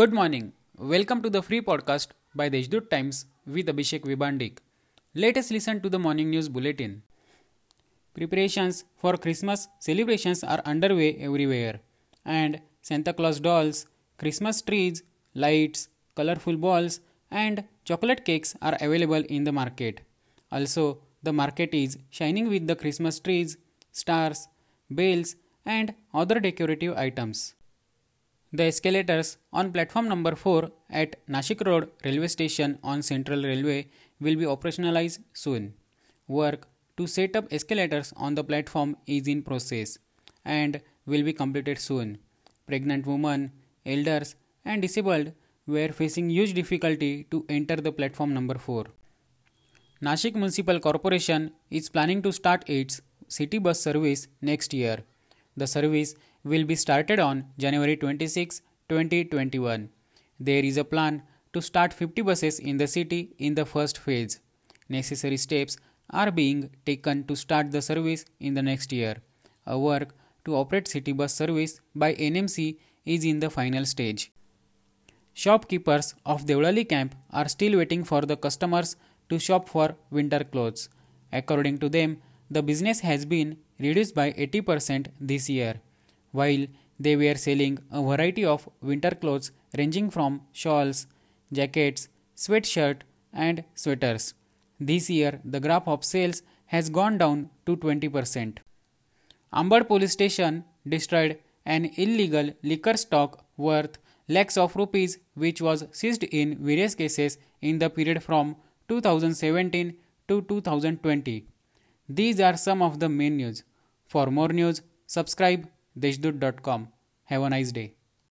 Good morning. Welcome to the free podcast by the Deshdoot Times with Abhishek Vibandik. Let us listen to the morning news bulletin. Preparations for Christmas celebrations are underway everywhere, and Santa Claus dolls, Christmas trees, lights, colorful balls, and chocolate cakes are available in the market. Also, the market is shining with the Christmas trees, stars, bells, and other decorative items. The escalators on platform number 4 at Nashik Road railway station on Central Railway will be operationalized soon. Work to set up escalators on the platform is in process and will be completed soon. Pregnant women, elders, and disabled were facing huge difficulty to enter the platform number 4. Nashik Municipal Corporation is planning to start its city bus service next year. The service will be started on January 26, 2021. There is a plan to start 50 buses in the city in the first phase. Necessary steps are being taken to start the service in the next year. A work to operate city bus service by NMC is in the final stage. Shopkeepers of Devlali camp are still waiting for the customers to shop for winter clothes. According to them, the business has been reduced by 80% this year, while they were selling a variety of winter clothes ranging from shawls, jackets, sweatshirt, and sweaters. This year, the graph of sales has gone down to 20%. Ambad police station destroyed an illegal liquor stock worth lakhs of rupees which was seized in various cases in the period from 2017 to 2020. These are some of the main news. For more news, subscribe deshdoot.com. Have a nice day.